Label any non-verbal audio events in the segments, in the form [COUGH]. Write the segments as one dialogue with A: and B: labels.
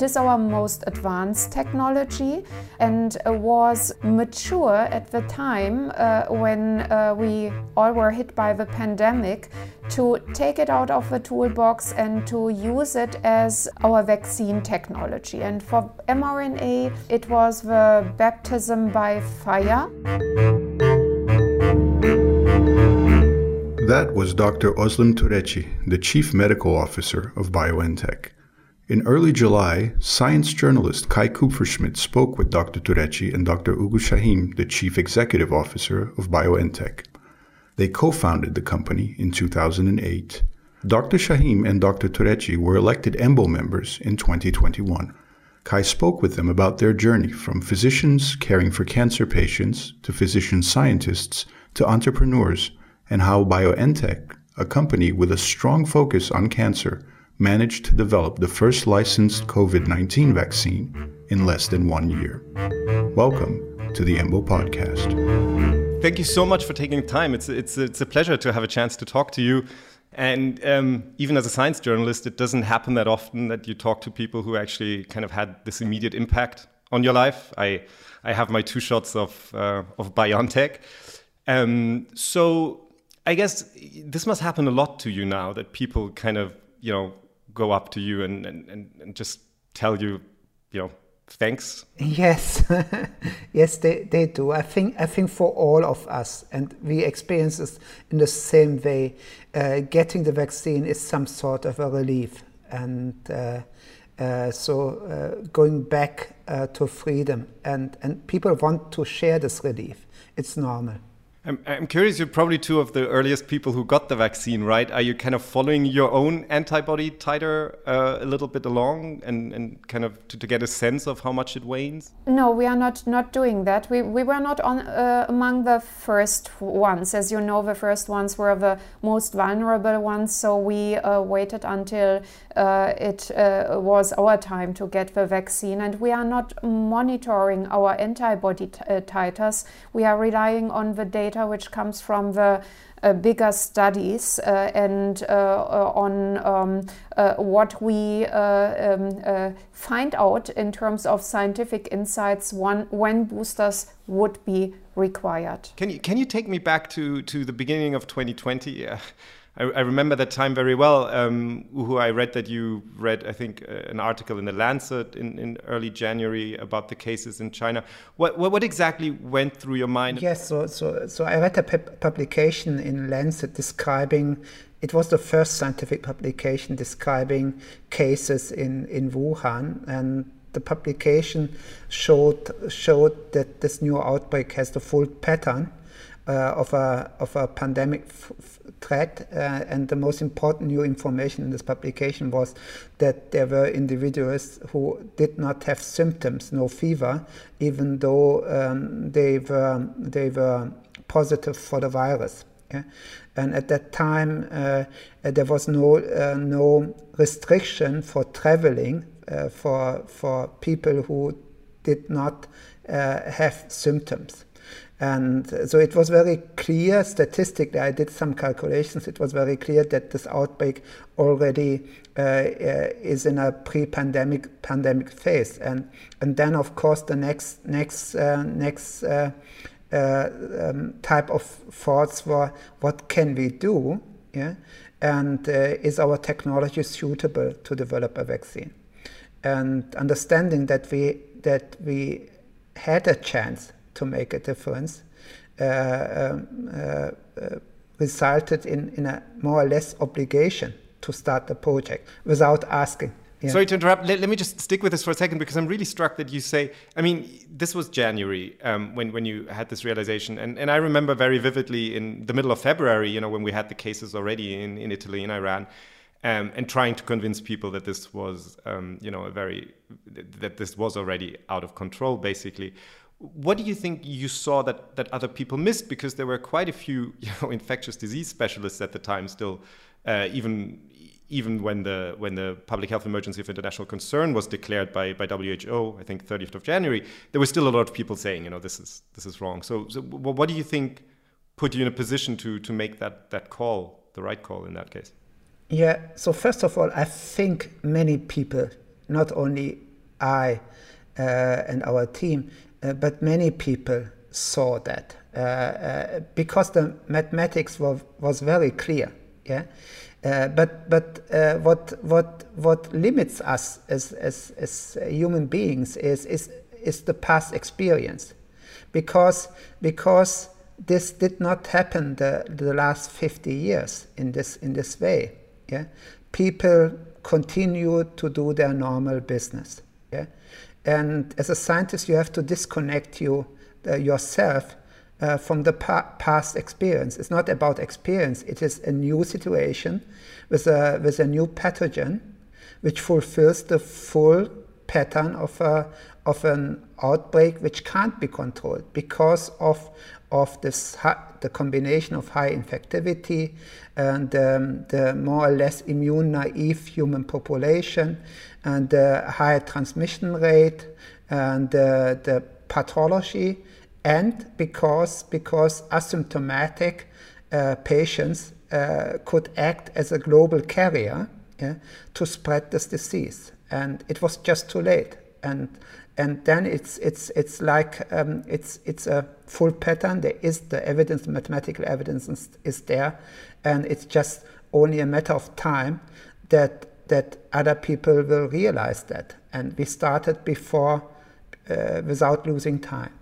A: It is our most advanced technology and was mature at the time uh, when uh, we all were hit by the pandemic to take it out of the toolbox and to use it as our vaccine technology. And for mRNA, it was the baptism by fire.
B: That was Dr. Özlem Türeci, the Chief Medical Officer of BioNTech. In early July, science journalist Kai Kupferschmidt spoke with Dr. Türeci and Dr. Ugur Şahin, the Chief Executive Officer of BioNTech. They co founded the company in 2008. Dr. Şahin and Dr. Türeci were elected EMBO members in 2021. Kai spoke with them about their journey from physicians caring for cancer patients to physician scientists to entrepreneurs and how BioNTech, a company with a strong focus on cancer, managed to develop the first licensed COVID 19 vaccine in less than one year. Welcome to the EMBO podcast.
C: Thank you so much for taking time. It's, it's, it's a pleasure to have a chance to talk to you. And um, even as a science journalist, it doesn't happen that often that you talk to people who actually kind of had this immediate impact on your life. I, I have my two shots of, uh, of BioNTech. Um, so I guess this must happen a lot to you now that people kind of, you know, go up to you and, and, and just tell you, you know, thanks.
D: Yes, [LAUGHS] yes, they, they do. I think I think for all of us, and we experience this in the same way. Uh, getting the vaccine is some sort of a relief, and uh, uh, so uh, going back uh, to freedom, and and people want to share this relief. It's normal.
C: I'm, I'm curious, you're probably two of the earliest people who got the vaccine, right? Are you kind of following your own antibody titer uh, a little bit along and, and kind of to, to, get a sense of how much it wanes?
A: No, we are not, not doing that. We, we were not on, uh, among the first ones. As you know, the first ones were the most vulnerable ones, so we uh, waited until uh, it uh, was our time to get the vaccine. And we are not monitoring our antibody uh, titers, we are relying on the data which comes from the uh, bigger studies uh, and on um, what we um, find out in terms of scientific insights one, when boosters would be required.
C: Can you, can you take me back to, to the beginning of 2020? [LAUGHS] I, I remember that time very well. Um, who I read that you read, I think, uh, an article in the Lancet in, in early January about the cases in China. What, what, what exactly went through your mind?
D: Yes, so so so I read a publication in Lancet describing. It was the first scientific publication describing cases in, in Wuhan, and the publication showed showed that this new outbreak has the full pattern of a of a pandemic threat. Uh, and the most important new information in this publication was that there were individuals who did not have symptoms, no fever, even though um, they were they were positive for the virus. Yeah? And at that time, uh, there was no uh, no restriction for traveling uh, for for people who did not uh, have symptoms. And so it was very clear statistically, I did some calculations, it was very clear that this outbreak already uh, uh, is in a pre-pandemic pandemic phase. And, and then, of course, the next, next, uh, next uh, uh, um, type of thoughts were, what can we do? Yeah? And uh, is our technology suitable to develop a vaccine? And understanding that we, that we had a chance to make a difference uh, um, uh, uh, resulted in, in a more or less obligation to start the project without asking.
C: Yeah. Sorry to interrupt. Let, let, me just stick with this for a second because I'm really struck that you say, I mean, this was January um, when, when you had this realization. And, and I remember very vividly in the middle of February, you know, when we had the cases already in, in Italy and Iran. Um, and trying to convince people that this was, um, you know, a very that this was already out of control, basically what do you think you saw that, that other people missed? Because there were quite a few [LAUGHS] you know, infectious disease specialists at the time still, uh, even even when the when the public health emergency of international concern was declared by, by WHO, I think 30th of January, there was still a lot of people saying, you know, this is this is wrong. So, so what do you think put you in a position to to make that that call, the right call in that case?
D: Yeah. So first of all, I think many people, not only I uh, and our team, uh, but many people saw that uh, uh, because the mathematics was, was very clear. Yeah. Uh, but but uh, what what what limits us as, as, as human beings is, is is the past experience, because because this did not happen the, the last 50 years in this in this way. Yeah, people continue to do their normal business. And as a scientist, you have to disconnect you uh, yourself uh, from the pa- past experience. It's not about experience. It is a new situation with a with a new pathogen, which fulfills the full pattern of a of an outbreak which can't be controlled because of of this the combination of high infectivity and um, the more or less immune naive human population and the high transmission rate and uh, the pathology. And because because asymptomatic uh, patients uh, could act as a global carrier yeah, to spread this disease. And it was just too late. And and then it's it's it's like um, it's it's a full pattern. There is the evidence, the mathematical evidence is, is there, and it's just only a matter of time that that other people will realize that. And we started before, uh, without losing time.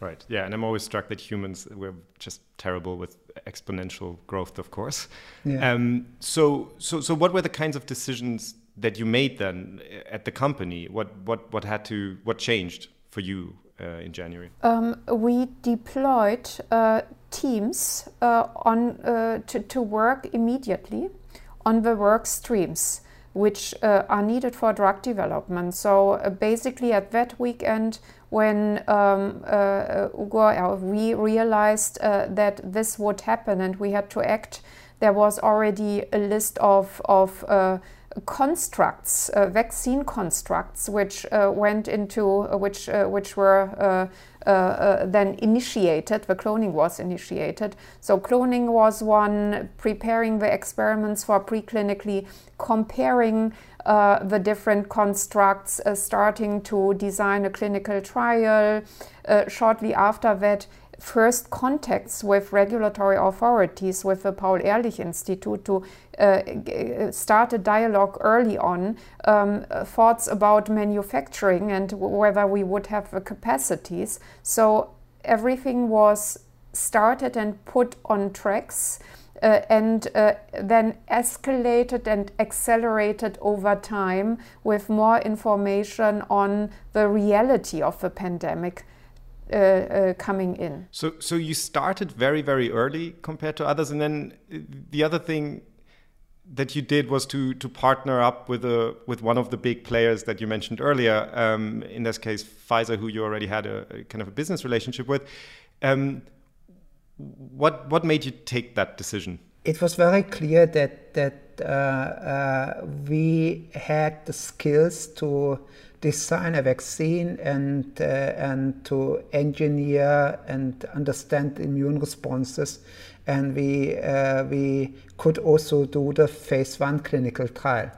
C: Right. Yeah, and I'm always struck that humans we're just terrible with exponential growth, of course. Yeah. Um, so, so, so, what were the kinds of decisions that you made then at the company? What what what had to what changed for you uh, in January?
A: Um, we deployed uh, teams uh, on uh, to, to work immediately on the work streams which uh, are needed for drug development. So uh, basically, at that weekend, when um, Ugur, we realized that this would happen and we had to act, there was already a list of of constructs, uh, vaccine constructs, which uh, went into uh, which uh, which were uh, uh, then initiated. The cloning was initiated. So cloning was one. Preparing the experiments for preclinically, comparing the different constructs, starting to design a clinical trial. shortly after that, first contacts with regulatory authorities, with the Paul Ehrlich Institute, to uh, start a dialogue early on, um, thoughts about manufacturing and whether we would have the capacities. So everything was started and put on tracks. Uh, and uh, then escalated and accelerated over time with more information on the reality of the pandemic. Uh, uh, coming in.
C: So, so you started very, very early compared to others, and then the other thing that you did was to to partner up with a with one of the big players that you mentioned earlier. Um, in this case, Pfizer, who you already had a, a kind of a business relationship with. Um, what what made you take that decision?
D: It was very clear that that uh, uh, we had the skills to design a vaccine and uh, and to engineer and understand immune responses. And we uh, we could also do the phase one clinical trial.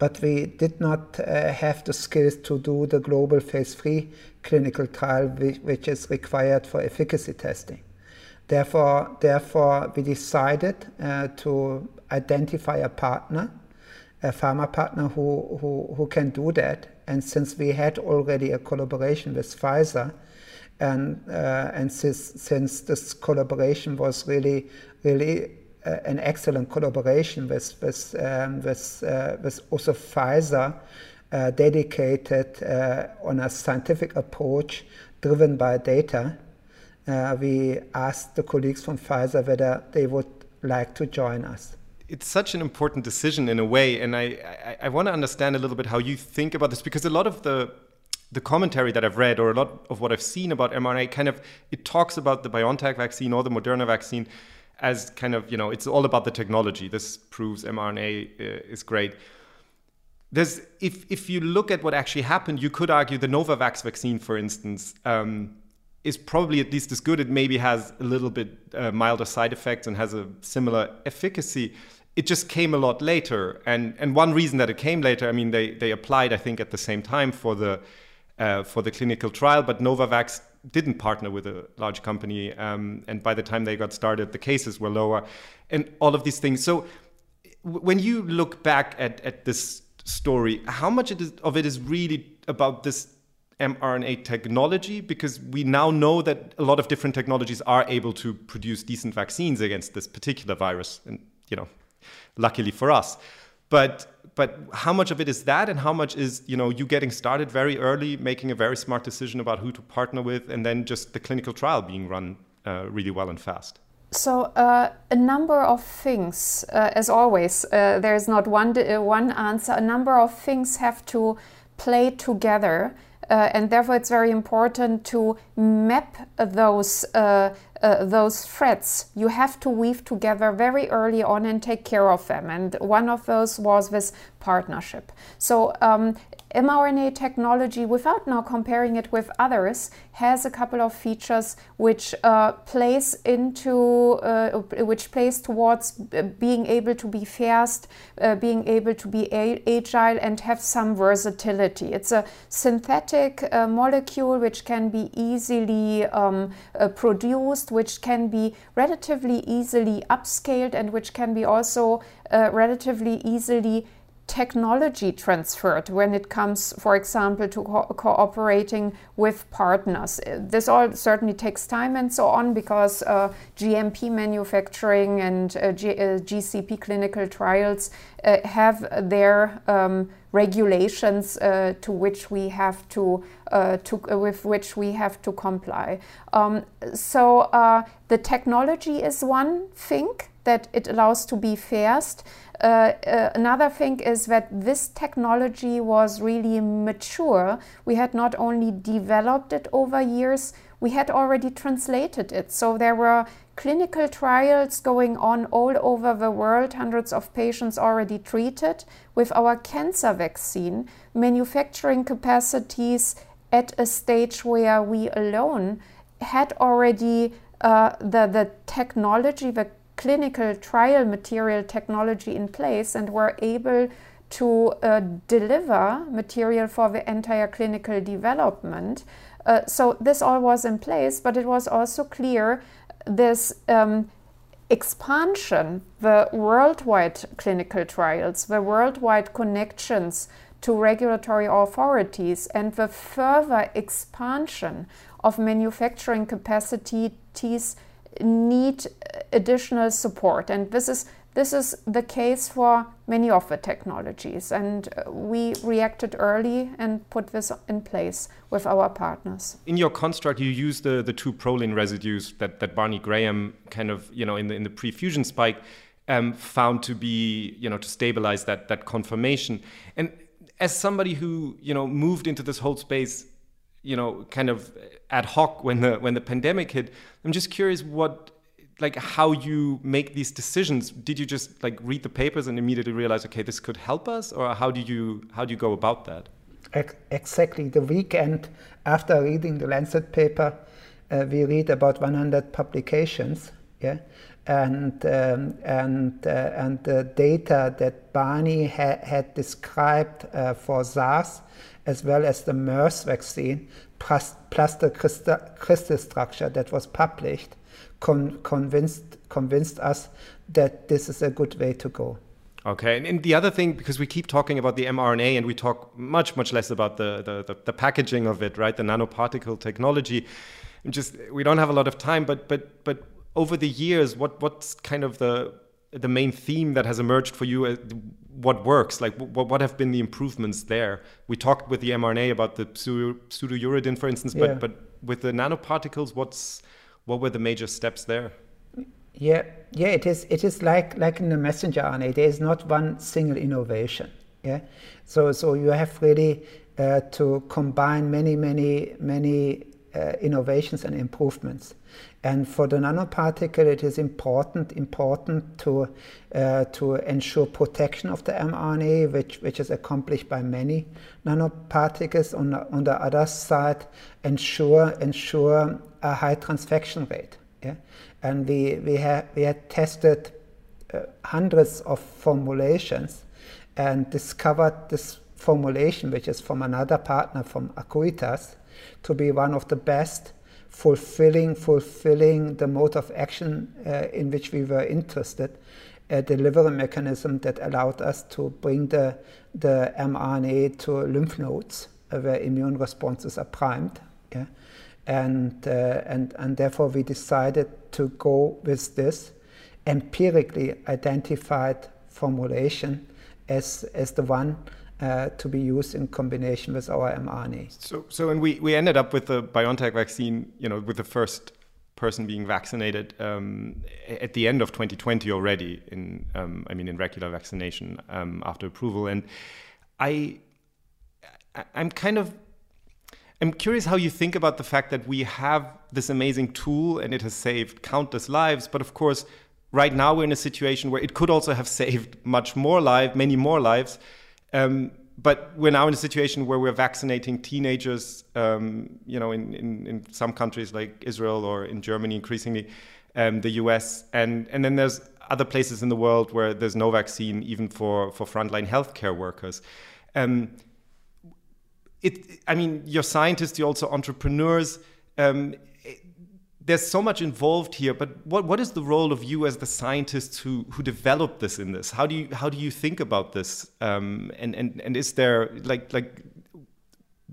D: But we did not uh, have the skills to do the global phase three clinical trial which, which is required for efficacy testing therefore therefore we decided uh, to identify a partner a pharma partner who, who, who can do that. And since we had already a collaboration with Pfizer, and uh, and since, since this collaboration was really really uh, an excellent collaboration with with um, with, uh, with also Pfizer, uh, dedicated uh, on a scientific approach driven by data. Uh, we asked the colleagues from Pfizer whether they would like to join us
C: it's such an important decision in a way, and I, I, I want to understand a little bit how you think about this because a lot of the the commentary that I've read or a lot of what I've seen about mRNA kind of it talks about the BioNTech vaccine or the Moderna vaccine as kind of you know it's all about the technology. This proves mRNA uh, is great. There's if if you look at what actually happened, you could argue the Novavax vaccine, for instance. Um, is probably at least as good. It maybe has a little bit uh, milder side effects and has a similar efficacy it just came a lot later. And and one reason that it came later, I mean, they they applied, I think, at the same time for the uh, for the clinical trial, but Novavax didn't partner with a large company, um, and by the time they got started, the cases were lower, and all of these things. So when you look back at at this story, how much it is, of it is really about this mRNA technology? Because we now know that a lot of different technologies are able to produce decent vaccines against this particular virus, and you know, luckily for us. But but how much of it is that, and how much is you know you getting started very early, making a very smart decision about who to partner with, and then just the clinical trial being run uh, really well and fast.
A: So uh, a number of things, uh, as always, uh, there is not one uh, one answer. A number of things have to play together uh, and therefore, it's very important to map those uh, uh, those threads. You have to weave together very early on and take care of them. And one of those was this partnership. So um, mRNA technology, without now comparing it with others, has a couple of features which uh, plays into, uh, which plays towards being able to be fast, uh, being able to be agile, and have some versatility. It's a synthetic uh, molecule which can be easily um, uh, produced, which can be relatively easily upscaled, and which can be also uh, relatively easily technology transferred when it comes, for example, to co- cooperating with partners. This all certainly takes time and so on because uh, GMP manufacturing and uh, G- uh, GCP clinical trials uh, have their um, regulations uh, to which we have to, uh, to with which we have to comply. Um, so the technology is one thing that it allows to be fast. Uh, uh, another thing is that this technology was really mature. We had not only developed it over years, we had already translated it. So there were clinical trials going on all over the world, hundreds of patients already treated with our cancer vaccine, manufacturing capacities at a stage where we alone had already uh, the, the technology, the clinical trial material technology in place and were able to uh, deliver material for the entire clinical development. Uh, so this all was in place, but it was also clear this um, expansion, the worldwide clinical trials, the worldwide connections to regulatory authorities, and the further expansion of manufacturing capacities need additional support. And this is this is the case for many of the technologies, and we reacted early and put this in place with our partners.
C: In your construct, you use the, the two proline residues that, that Barney Graham kind of, you know, in the, in the pre-fusion spike um, found to be, you know, to stabilize that, that conformation. And as somebody who, you know, moved into this whole space you know kind of ad hoc when the when the pandemic hit. I'm just curious what like how you make these decisions. Did you just like read the papers and immediately realize okay this could help us? Or how do you how do you go about that?
D: Exactly. The weekend after reading the lancet paper uh, we read about 100 publications yeah and um, and uh, and the data that Barney ha had described uh, for SARS as well as the MERS vaccine, plus, plus the crystal, crystal structure that was published, con convinced, convinced us that this is a good way to go.
C: Okay, and, and, the other thing, because we keep talking about the mRNA and we talk much, much less about the, the, the, the packaging of it, right? The nanoparticle technology. And just we don't have a lot of time, but but but over the years, what what's kind of the the main theme that has emerged for you? Uh, what works? Like, what, what have been the improvements there? We talked with the mRNA about the pseudouridine, for instance, but, yeah. but with the nanoparticles, what's what were the major steps there?
D: Yeah, yeah, it is. It is like like in the messenger RNA. There is not one single innovation. Yeah, so so you have really uh, to combine many many many uh, innovations and improvements. And for the nanoparticle, it is important important to uh, to ensure protection of the mRNA, which which is accomplished by many nanoparticles. On the, on the other side, ensure ensure a high transfection rate. Yeah, and we we have we had tested uh, hundreds of formulations and discovered this formulation, which is from another partner from Acuitas, to be one of the best, fulfilling fulfilling the mode of action uh, in which we were interested, a delivery mechanism that allowed us to bring the the mRNA to lymph nodes uh, where immune responses are primed. Yeah? And, uh, and, and therefore we decided to go with this empirically identified formulation as, as the one uh, to be used in combination with our mRNA.
C: So, so and we, we ended up with the BioNTech vaccine, you know, with the first person being vaccinated um, at the end of 2020 already in, um, I mean, in regular vaccination um, after approval. And I, I'm kind of I'm curious how you think about the fact that we have this amazing tool and it has saved countless lives, but of course, right now we're in a situation where it could also have saved much more lives, many more lives. Um, but we're now in a situation where we're vaccinating teenagers, um, you know, in, in, in, some countries like Israel or in Germany increasingly, um, the US, and, and then there's other places in the world where there's no vaccine even for, for frontline healthcare workers. Um, it, I mean, you're scientists, you're also entrepreneurs. Um, there's so much involved here, but what, what is the role of you as the scientists who, who developed this in this? How do you how do you think about this? Um, and, and and is there like like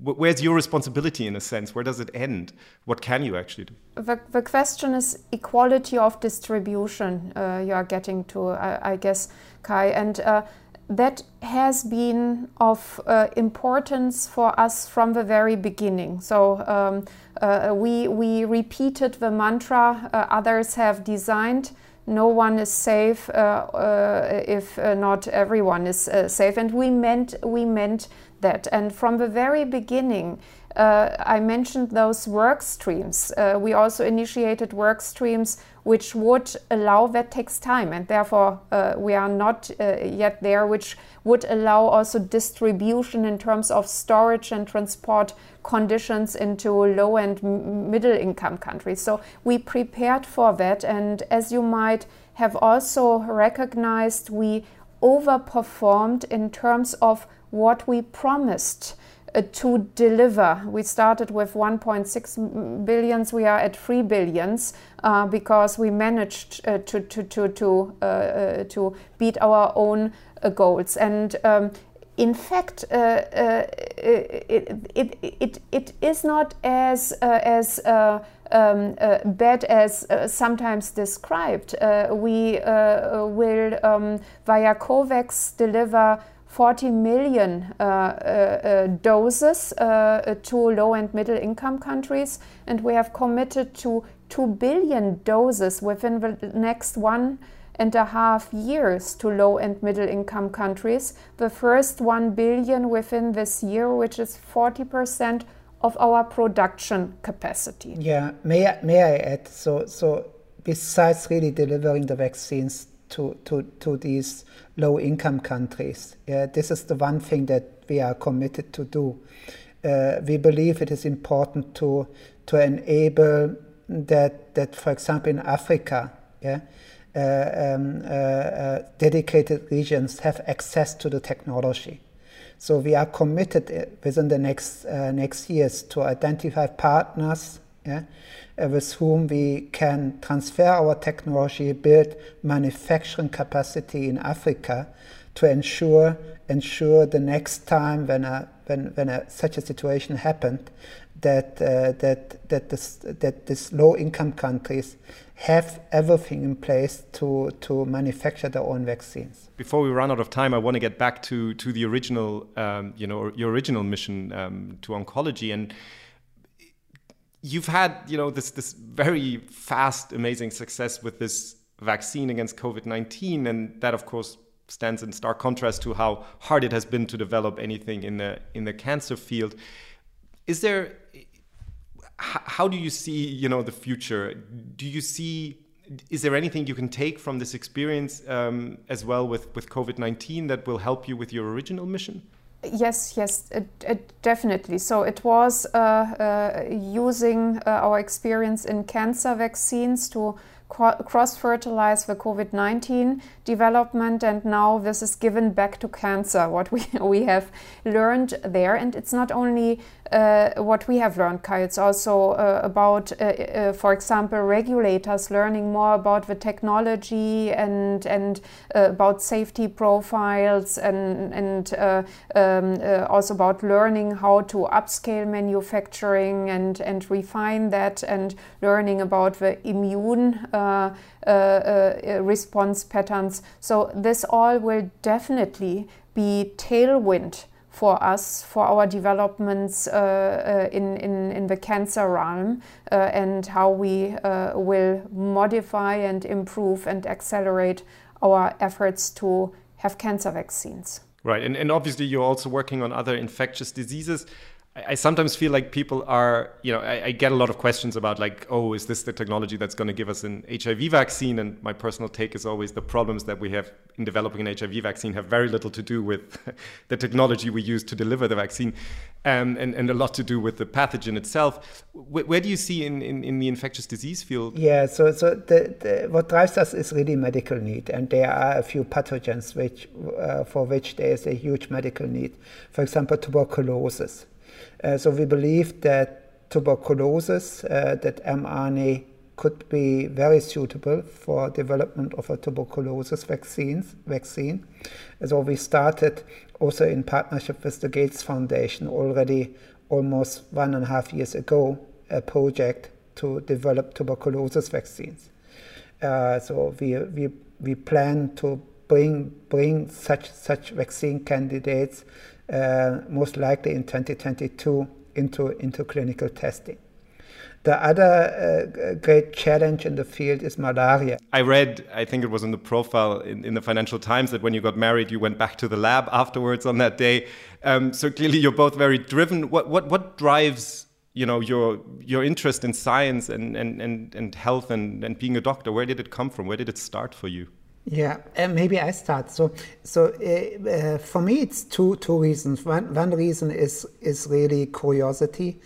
C: where's your responsibility in a sense? Where does it end? What can you actually do?
A: The, the question is equality of distribution. Uh, you are getting to, I, I guess, Kai, and. Uh, that has been of uh, importance for us from the very beginning. So um, we, we repeated the mantra uh, others have designed. No one is safe uh, uh, if uh, not everyone is safe, and we meant we meant that. And from the very beginning, uh, I mentioned those work streams. Uh, we also initiated work streams which would allow that takes time, and therefore uh, we are not uh, yet there, which would allow also distribution in terms of storage and transport conditions into low and middle income countries. So we prepared for that, and as you might have also recognized, we overperformed in terms of what we promised. Uh, to deliver. We started with 1.6 billions. We are at 3 billions uh, because we managed uh, to to to to, uh, uh, to beat our own uh, goals. And um, in fact, it, it, it, it is not as as um, uh, bad as uh, sometimes described. Uh, we will, um, via COVAX, deliver 40 million uh, uh, uh, doses to low and middle income countries, and we have committed to 2 billion doses within the next one and a half years to low and middle income countries. The first 1 billion within this year, which is 40% of our production capacity.
D: Yeah, may I, may I add? So, so besides really delivering the vaccines to, to, to these low income countries. Yeah, this is the one thing that we are committed to do. Uh, we believe it is important to, to enable that, that, for example, in Africa, yeah, uh, um, uh, uh dedicated regions have access to the technology. So we are committed uh, within the next uh, next years to identify partners yeah, with whom we can transfer our technology, build manufacturing capacity in Africa to ensure ensure the next time when a, when, when a, such a situation happened that uh, that that this that these low income countries have everything in place to to manufacture their own vaccines.
C: Before we run out of time, I want to get back to to the original um, you know your original mission um, to oncology and you've had you know this this very fast amazing success with this vaccine against covid-19 and that of course stands in stark contrast to how hard it has been to develop anything in the in the cancer field. Is there how do you see you know the future? Do you see is there anything you can take from this experience um, as well with with covid-19 that will help you with your original mission
A: Yes, yes, it, it definitely. So it was uh, uh, using uh, our experience in cancer vaccines to cross fertilize the COVID 19 development, and now this is given back to cancer, what we, [LAUGHS] we have learned there. And it's not only uh, what we have learned, Kai, it's also uh, about, uh, uh for example, regulators learning more about the technology and, and uh, about safety profiles and, and uh, um, also about learning how to upscale manufacturing and, and refine that and learning about the immune response patterns. So this all will definitely be tailwind for us for our developments uh, uh, in, in, in the cancer realm uh, and how we will modify and improve and accelerate our efforts to have cancer vaccines.
C: Right, and, and obviously you're also working on other infectious diseases. I sometimes feel like people are, you know, I, I, get a lot of questions about like, oh, is this the technology that's going to give us an HIV vaccine? And my personal take is always the problems that we have in developing an HIV vaccine have very little to do with [LAUGHS] the technology we use to deliver the vaccine, um, and, and a lot to do with the pathogen itself. Where, where do you see in, in, in, the infectious disease field?
D: Yeah, so so the, the, what drives us is really medical need, and there are a few pathogens which uh, for which there is a huge medical need. For example, tuberculosis so we believe that tuberculosis, uh, that mRNA could be very suitable for development of a tuberculosis vaccines, vaccine. So we started also in partnership with the Gates Foundation already almost one and a half years ago a project to develop tuberculosis vaccines. Uh, so we, we, we plan to bring, bring such, such vaccine candidates uh, most likely in 2022 into, into clinical testing. The other uh, great challenge in the field is malaria.
C: I read, I think it was in the profile in, in, the Financial Times, that when you got married, you went back to the lab afterwards on that day. Um, so clearly, you're both very driven. What what what drives you know your your interest in science and and and, and health and, and being a doctor? Where did it come from? Where did it start for you?
D: Yeah, uh, maybe I start. So, so uh, uh, for me, it's two two reasons. One one reason is is really curiosity,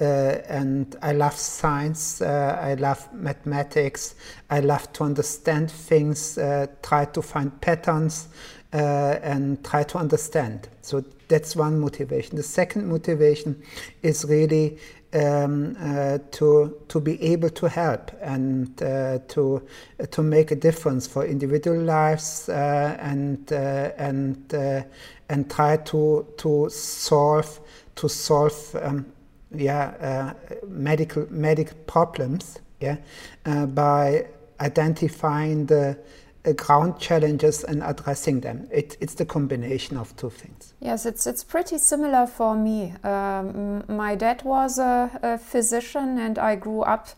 D: uh, and I love science. Uh, I love mathematics. I love to understand things. Try to find patterns, and try to understand. So that's one motivation. The second motivation is really um, uh, to to be able to help and uh, to uh, to make a difference for individual lives uh, and uh, and uh, and try to to solve to solve um, yeah medical medical problems yeah by identifying the ground challenges and addressing them. It, it's the combination of two things.
A: Yes, it's it's pretty similar for me. Um, my dad was a, a, physician, and I grew up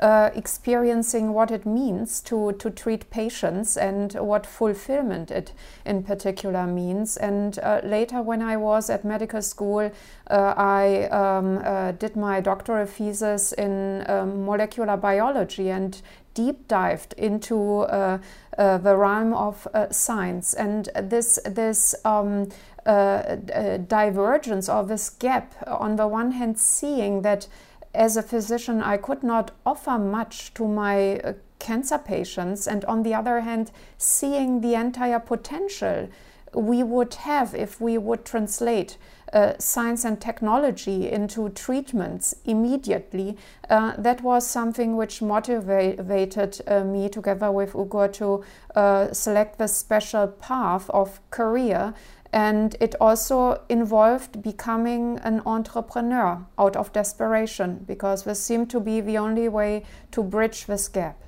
A: uh, experiencing what it means to to treat patients and what fulfillment it in particular means. And uh, later, when I was at medical school, uh, I um, uh, did my doctoral thesis in um, molecular biology and deep dived into uh, uh, the realm of uh, science and this this um, uh, uh, divergence or this gap on the one hand seeing that as a physician I could not offer much to my uh, cancer patients. And on the other hand seeing the entire potential we would have if we would translate uh, science and technology into treatments immediately, uh, that was something which motivated uh, me together with Ugur to uh, select the special path of career. And it also involved becoming an entrepreneur out of desperation because this seemed to be the only way to bridge this gap.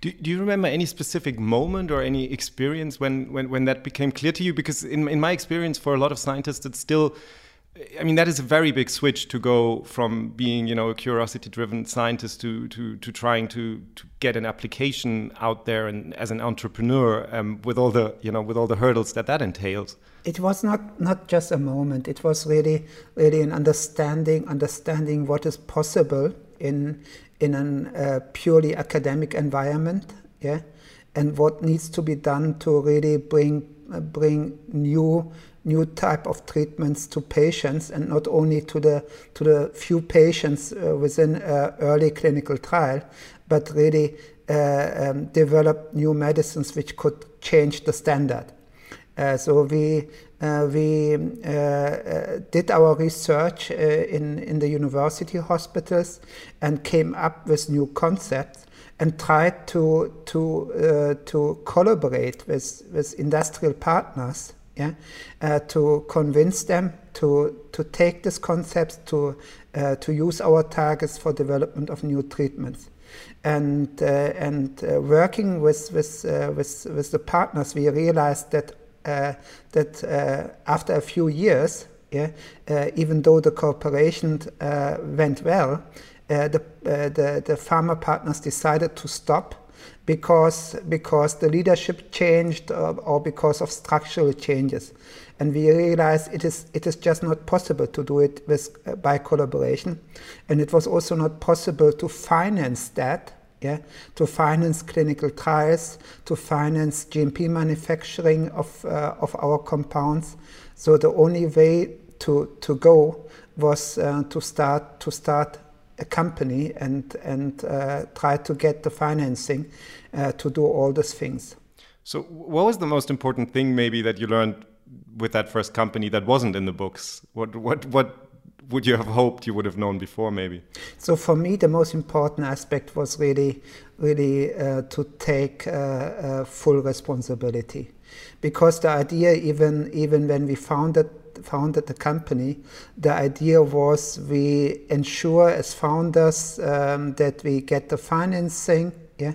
C: Do, do you remember any specific moment or any experience when, when, when that became clear to you? Because in, in my experience, for a lot of scientists, it's still I mean, that is a very big switch to go from being, you know, a curiosity-driven scientist to to to trying to to get an application out there and as an entrepreneur um, with all the, you know, with all the hurdles that that entails.
D: It was not not just a moment. It was really really an understanding understanding what is possible in in a uh, purely academic environment, yeah, and what needs to be done to really bring uh, bring new new type of treatments to patients and not only to the to the few patients uh, within early clinical trial, but really uh, um, develop new medicines which could change the standard. Uh, so we we uh, uh, did our research uh, in in the university hospitals and came up with new concepts and tried to to to collaborate with with industrial partners yeah, uh, to convince them to to take these concepts to uh, to use our targets for development of new treatments, and uh, and uh, working with with, uh, with with the partners, we realized that uh, Uh, that uh, after a few years, yeah, uh, even though the cooperation went well, the, the the pharma partners decided to stop because because the leadership changed or, or because of structural changes. And we realized it is it is just not possible to do it with uh, by collaboration. And it was also not possible to finance that yeah to finance clinical trials to finance GMP manufacturing of uh, of our compounds so the only way to to go was uh, to start to start a company and and uh, try to get the financing uh, to do all these things.
C: So, what was the most important thing maybe that you learned with that first company that wasn't in the books? What what what would you have hoped you would have known before maybe
D: so for me the most important aspect was really really uh, to take uh, uh, full responsibility because the idea even even when we founded founded the company, the idea was we ensure as founders um, that we get the financing, yeah,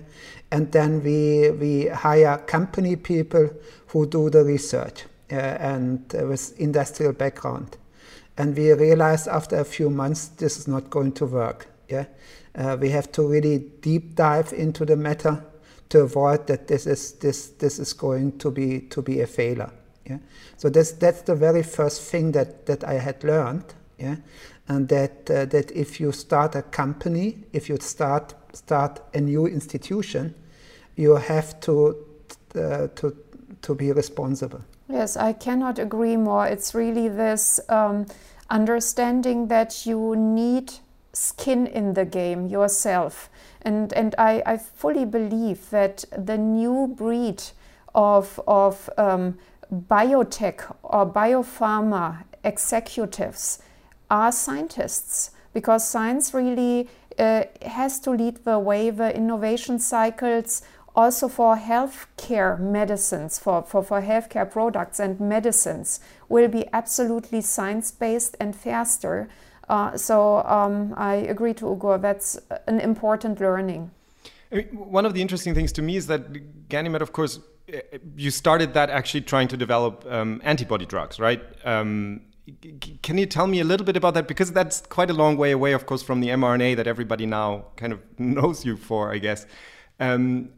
D: and then we we hire company people who do the research uh, and uh, with industrial background. And we realized after a few months this is not going to work. Yeah, uh, we have to really deep dive into the matter to avoid that this is this this is going to be to be a failure. Yeah? So that's, that's the very first thing that, that I had learned. Yeah? And that, uh, that if you start a company, if you start, start a new institution, you have to, uh, to, to be responsible.
A: Yes, I cannot agree more. It's really this um, understanding that you need skin in the game yourself. And, and I, I fully believe that the new breed of, of um, biotech or biopharma executives are scientists because science really uh, has to lead the way the innovation cycles also for healthcare medicines for, for, for healthcare products and medicines will be absolutely science-based and faster uh, so um, i agree to ugur that's an important learning
C: one of the interesting things to me is that Ganymed, of course, you started that actually trying to develop um, antibody drugs, right? Um, can you tell me a little bit about that? Because that's quite a long way away, of course, from the mRNA that everybody now kind of [LAUGHS] knows you for, I guess. Um,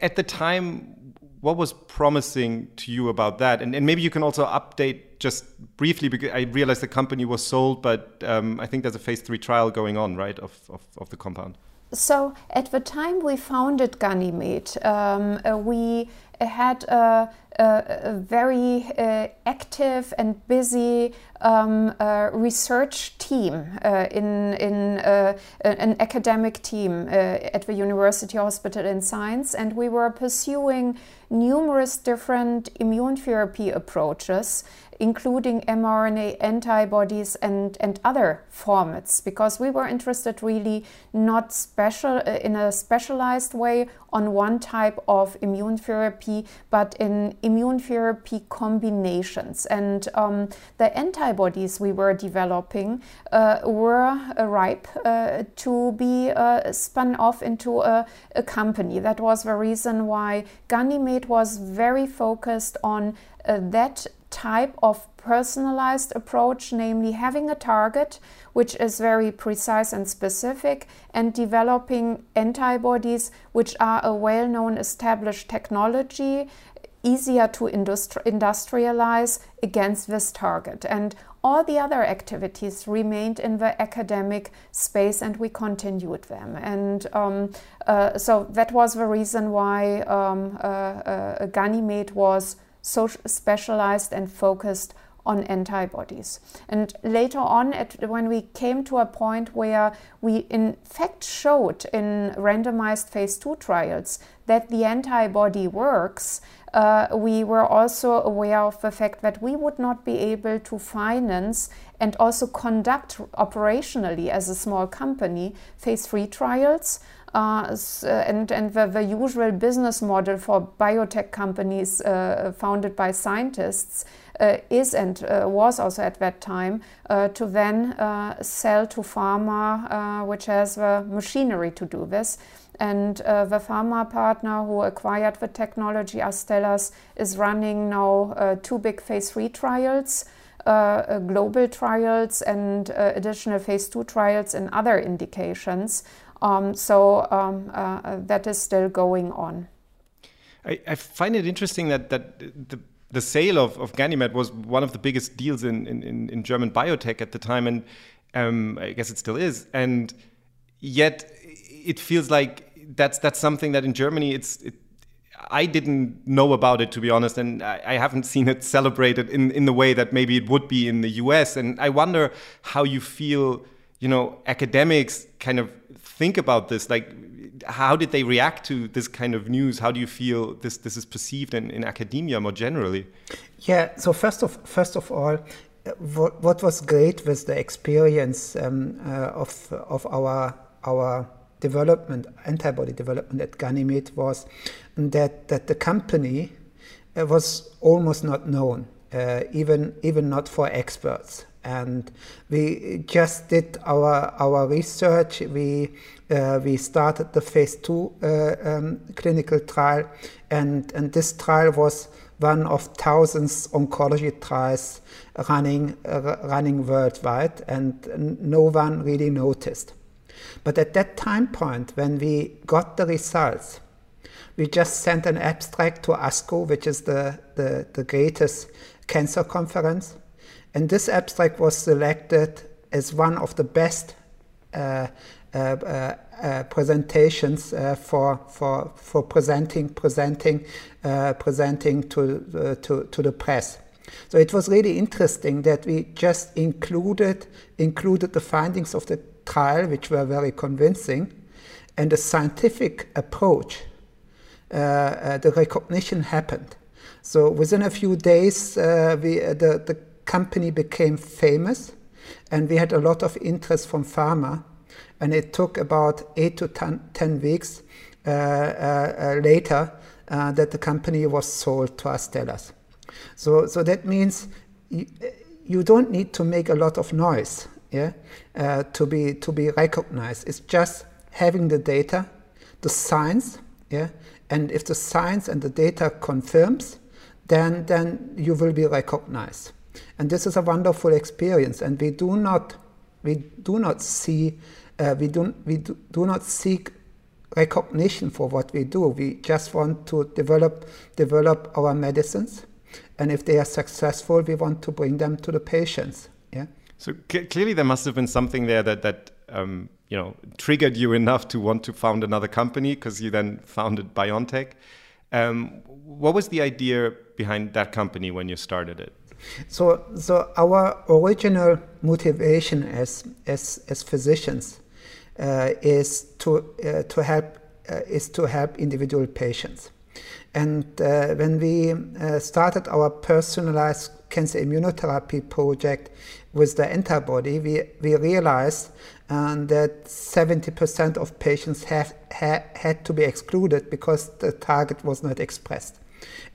C: at the time, what was promising to you about that? And, and, maybe you can also update just briefly, because I realized the company was sold, but um, I think there's a phase three trial going on, right, of, of, of the compound.
A: So at the time we founded Ganymed, um, uh, we had a, a, very uh, active and busy um, uh, research team uh, in, in uh, an academic team uh, at the University Hospital in Mainz, and we were pursuing numerous different immune therapy approaches including mRNA antibodies and, and other formats, because we were interested really not special uh, in a specialized way on one type of immune therapy, but in immune therapy combinations. And um, the antibodies we were developing uh, were ripe uh, to be uh, spun off into a, a, company. That was the reason why Ganymed was very focused on uh, that type of personalized approach, namely having a target which is very precise and specific, and developing antibodies which are a well known established technology, easier to industri- industrialize against this target. And all the other activities remained in the academic space and we continued them. And um, uh, so that was the reason why um, uh, uh, Ganymed was so specialized and focused on antibodies. And later on, at, when we came to a point where we in fact showed in randomized phase two trials that the antibody works, uh, we were also aware of the fact that we would not be able to finance and also conduct operationally as a small company phase three trials. Uh, uh, and and the, the, usual business model for biotech companies uh, founded by scientists uh, is and uh, was also at that time uh, to then sell to pharma, which has the machinery to do this. And the pharma partner who acquired the technology, Astellas, is running now two big phase three trials. Uh, global trials and uh, additional phase two trials in other indications. Um, so um, uh, that is still going on.
C: I, I, find it interesting that, that the, the sale of, of Ganymed was one of the biggest deals in, in, in German biotech at the time, and um, I guess it still is. And yet, it feels like that's that's something that in Germany it's it, I didn't know about it to be honest, and I, I, haven't seen it celebrated in, in the way that maybe it would be in the US. And I wonder how you feel, you know, academics kind of think about this. Like, how did they react to this kind of news? How do you feel this this is perceived in, in academia more generally?
D: Yeah. So first of first of all, what, what was great was the experience um, uh, of of our our development, antibody development at Ganymed was that, that the company uh, was almost not known, uh, even, even not for experts. And we just did our, our research. We, uh, we started the phase two uh, um, clinical trial, and, and this trial was one of thousands oncology trials running, uh, running worldwide, and no one really noticed. But at that time point, when we got the results, we just sent an abstract to ASCO, which is the, the, the greatest cancer conference. And this abstract was selected as one of the best uh, uh, uh, uh presentations uh, for, for, for presenting, presenting, uh, presenting to, to, to the press. So it was really interesting that we just included, included the findings of the trial, which were very convincing, and the scientific approach, the recognition happened. So within a few days, we, the, the company became famous, and we had a lot of interest from pharma. And it took about eight to ten, 10 weeks uh, uh, later that the company was sold to Astellas. So, so that means you, you don't need to make a lot of noise yeah, uh, to be to be recognized. It's just having the data, the science, yeah, and if the science and the data confirms, then then you will be recognized. And this is a wonderful experience. And we do not we do not see uh, we do we do, do not seek recognition for what we do. We just want to develop develop our medicines, and if they are successful, we want to bring them to the patients. Yeah.
C: So clearly, there must have been something there that that um, you know triggered you enough to want to found another company because you then founded BioNTech. Um, what was the idea behind that company when you started it?
D: So, so our original motivation as as as physicians uh, is to uh, to help uh, is to help individual patients. And uh, when we uh, started our personalized cancer immunotherapy project with the antibody, we, we realized um, that 70% of patients have ha, had to be excluded because the target was not expressed.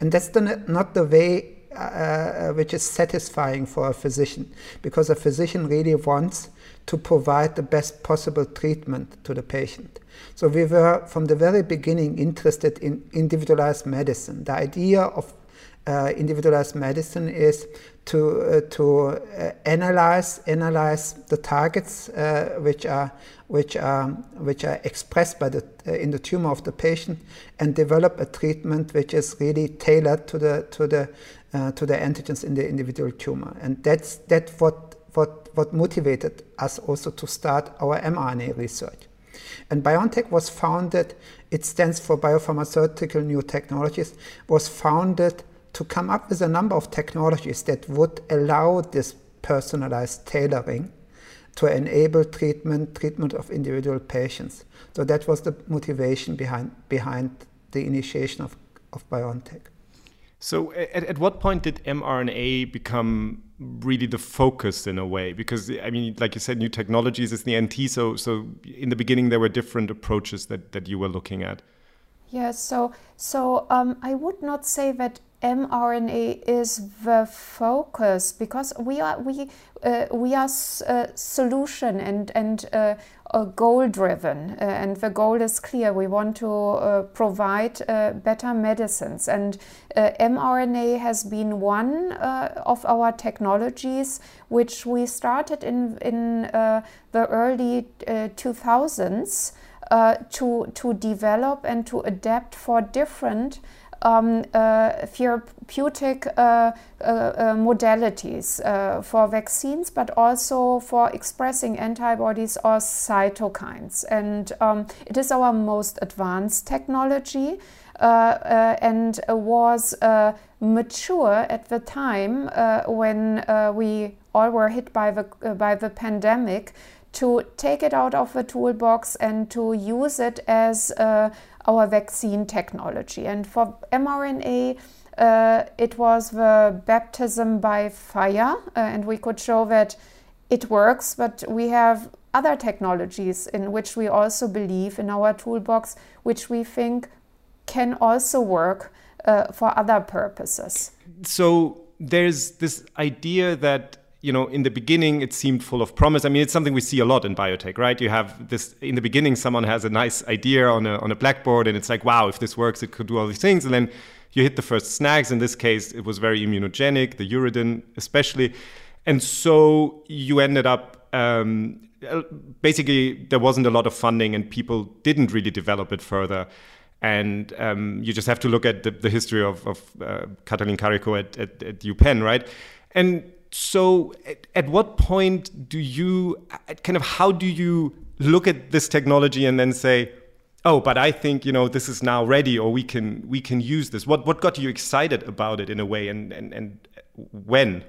D: And that's the, not the way uh, uh, which is satisfying for a physician, because a physician really wants to provide the best possible treatment to the patient. So we were from the very beginning interested in individualized medicine. The idea of uh, individualized medicine is to uh, to uh, analyze analyze the targets uh, which are which are which are expressed by the in the tumor of the patient and develop a treatment which is really tailored to the to the uh, to the antigens in the individual tumor and that's that what what what motivated us also to start our mRNA research and BioNTech was founded it stands for biopharmaceutical new technologies was founded to come up with a number of technologies that would allow this personalized tailoring to enable treatment treatment of individual patients. So that was the motivation behind behind the initiation of, of BioNTech.
C: So at, at what point did mRNA become really the focus in a way? Because I mean, like you said, new technologies is the NT. So so in the beginning there were different approaches that, that you were looking at.
A: Yeah, so so um, I would not say that mRNA is the focus because we are we uh, we are uh, solution and and uh, goal driven uh, and the goal is clear. We want to uh, provide uh, better medicines. And mRNA has been one of our technologies which we started in in the early 2000s to to develop and to adapt for different therapeutic uh, uh, modalities for vaccines, but also for expressing antibodies or cytokines. And um, it is our most advanced technology. Uh, uh, and was uh, mature at the time when we all were hit by the by the pandemic to take it out of the toolbox and to use it as our vaccine technology. And for mRNA, uh, it was the baptism by fire, uh, and we could show that it works, but we have other technologies in which we also believe in our toolbox, which we think can also work uh, for other purposes.
C: So there's this idea that you know, in the beginning, it seemed full of promise. I mean, it's something we see a lot in biotech, right? You have this in the beginning, someone has a nice idea on a, on a blackboard, and it's like, wow, if this works, it could do all these things. And then you hit the first snags. In this case, it was very immunogenic, the uridine especially. And so you ended up um, basically, there wasn't a lot of funding, and people didn't really develop it further. And um, you just have to look at the, the history of, of uh, Katalin Karikó at, at, at UPenn, right? And so at, at, what point do you kind of how do you look at this technology and then say oh but i think you know this is now ready or we can we can use this what what got you excited about it in a way and and, and when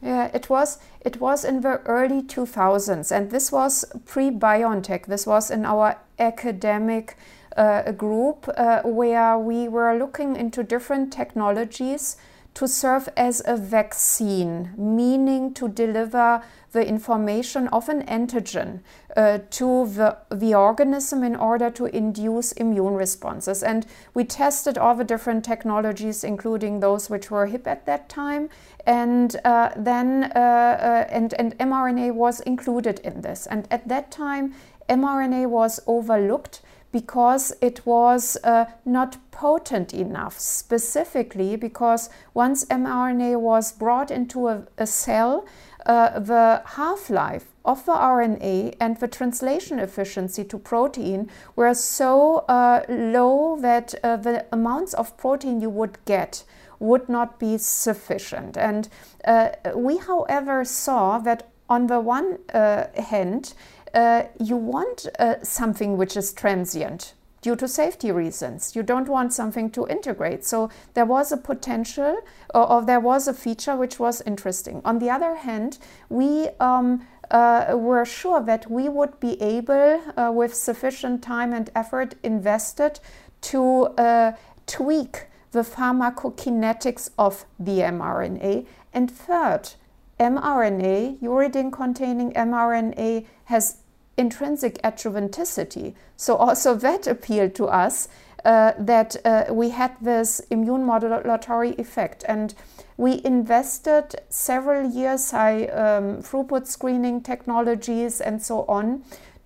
A: yeah, it was it was in the early 2000s, and this was pre-BioNTech. This was in our academic uh, group uh, where we were looking into different technologies to serve as a vaccine, meaning to deliver the information of an antigen uh, to the, the organism in order to induce immune responses. And we tested all the different technologies, including those which were hip at that time. And uh, then, uh, uh and, and mRNA was included in this. And at that time, mRNA was overlooked because it was uh, not potent enough, specifically because once mRNA was brought into a, a cell, uh, the half life of the RNA and the translation efficiency to protein were so uh, low that uh, the amounts of protein you would get would not be sufficient. And uh, we, however, saw that on the one uh, hand, uh, you want uh, something which is transient due to safety reasons. You don't want something to integrate. So there was a potential or, or there was a feature which was interesting. On the other hand, we um, uh, were sure that we would be able, uh, with sufficient time and effort invested, to uh, tweak the pharmacokinetics of the mRNA. And third, mRNA, uridine containing mRNA, has intrinsic adjuvanticity. So also that appealed to us uh, that uh, we had this immune modulatory effect. And we invested several years, I, um, throughput screening technologies and so on,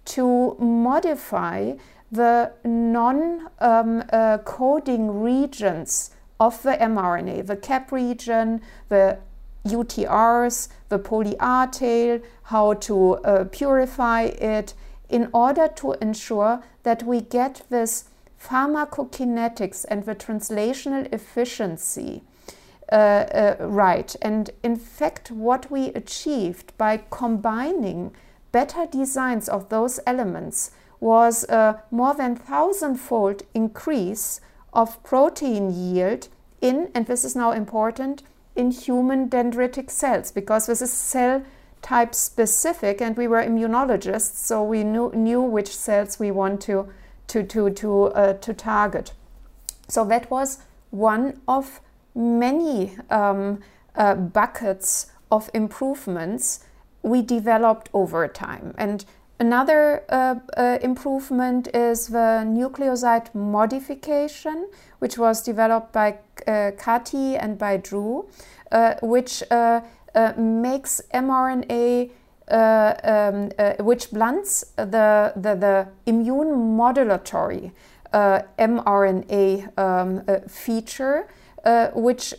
A: to modify the non um, uh, coding regions of the mRNA, the cap region, the UTRs, the poly A tail, how to uh, purify it, in order to ensure that we get this pharmacokinetics and the translational efficiency uh, uh, right. And in fact, what we achieved by combining better designs of those elements was a more than thousandfold increase of protein yield in, and this is now important, in human dendritic cells because this is cell type specific and we were immunologists so we knew, knew which cells we want to to to to, uh, to target. So that was one of many um, uh, buckets of improvements we developed over time. And Another uh, uh, improvement is the nucleoside modification, which was developed by uh, Kati and by Drew, uh, which uh, uh, makes mRNA, um, which blunts the, the, the immune modulatory mRNA um, feature, which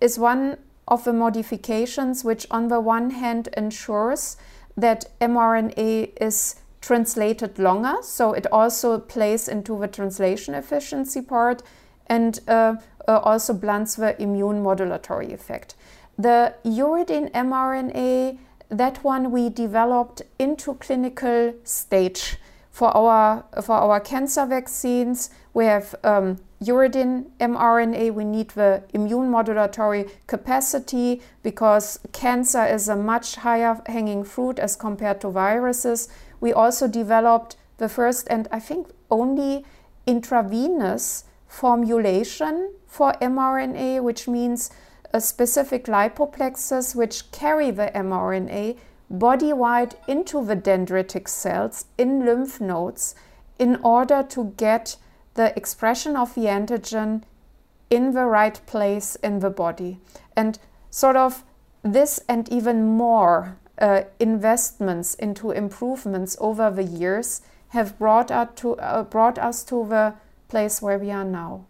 A: is one of the modifications which, on the one hand, ensures that mRNA is translated longer, so it also plays into the translation efficiency part and uh, uh, also blunts the immune modulatory effect. The uridine mRNA, that one we developed into clinical stage for our for our cancer vaccines. We have um, uridine mRNA, we need the immune modulatory capacity because cancer is a much higher hanging fruit as compared to viruses. We also developed the first and I think only intravenous formulation for mRNA, which means a specific lipoplexes which carry the mRNA body wide into the dendritic cells in lymph nodes in order to get the expression of the antigen in the right place in the body. And sort of this and even more uh, investments into improvements over the years have brought to uh, brought us to the place where we are now.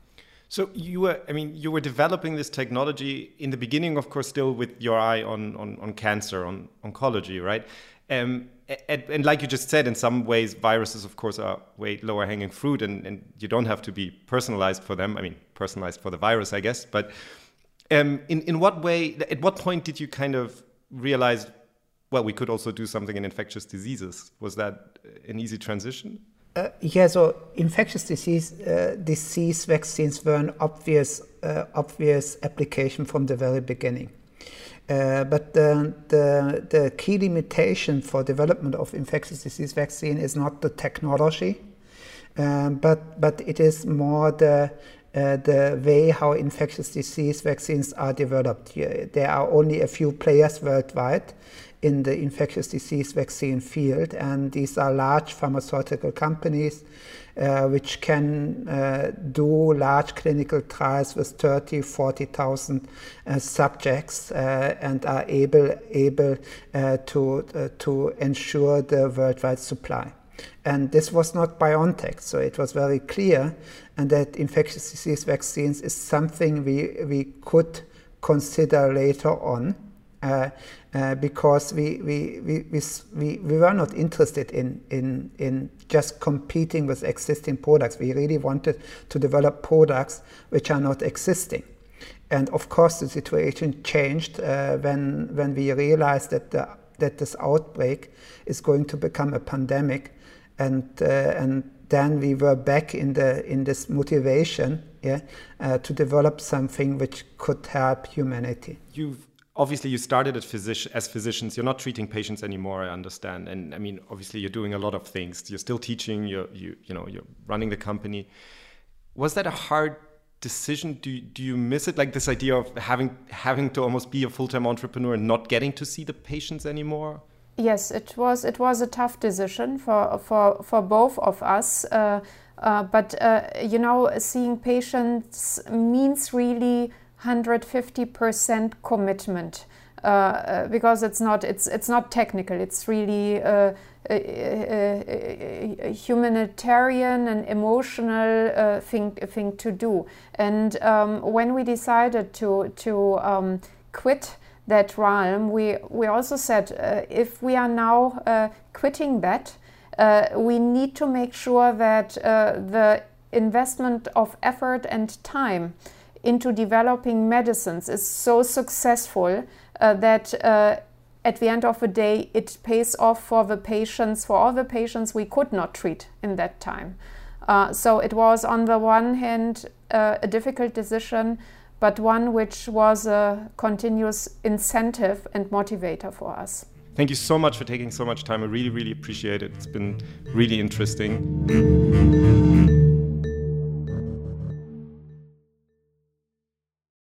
C: So you were, I mean, you were developing this technology in the beginning, of course, still with your eye on on, on cancer, on oncology, right? Um, and, and, like you just said, in some ways, viruses, of course, are way lower hanging fruit, and, and you don't have to be personalized for them. I mean, personalized for the virus, I guess. But um, in in what way? At what point did you kind of realize? Well, we could also do something in infectious diseases. Was that an easy transition?
D: Uh, yeah, so infectious disease uh, disease vaccines were an obvious uh, obvious application from the very beginning. Uh, but the, the, the key limitation for development of infectious disease vaccine is not the technology, um, but, but it is more the, uh, the way how infectious disease vaccines are developed. There are only a few players worldwide in the infectious disease vaccine field, and these are large pharmaceutical companies uh, which can uh, do large clinical trials with 30, 40,000 uh, subjects uh, and are able, able uh, to, uh, to ensure the worldwide supply. And this was not BioNTech, so it was very clear and that infectious disease vaccines is something we, we could consider later on. Uh, uh, because we, we, we, we, we were not interested in, in, in just competing with existing products. We really wanted to develop products which are not existing. And of course, the situation changed uh, when, when we realized that, the, that this outbreak is going to become a pandemic. And, uh, and then we were back in, the, in this motivation yeah, uh, to develop something which could help humanity.
C: You've obviously you started at physician, as physicians you're not treating patients anymore i understand. And i mean obviously you're doing a lot of things. You're still teaching you're you, you know you're running the company. Was that a hard decision? Do, do you miss it? Like this idea of having having to almost be a full-time entrepreneur and not getting to see the patients anymore?
A: Yes it was it was a tough decision for for for both of us. Uh, uh, but uh, you know seeing patients means really 150% commitment uh, uh, because it's not it's it's not technical. It's really uh, a, a, a, humanitarian and emotional uh, thing thing to do. And um, when we decided to to um, quit that realm, we we also said uh, if we are now uh, quitting that, we need to make sure that the investment of effort and time into developing medicines is so successful uh, that uh, at the end of the day it pays off for the patients, for all the patients we could not treat in that time. Uh, so it was on the one hand uh, a difficult decision, but one which was a continuous incentive and motivator for us.
C: Thank you so much for taking so much time. I really, really appreciate it. It's been really interesting.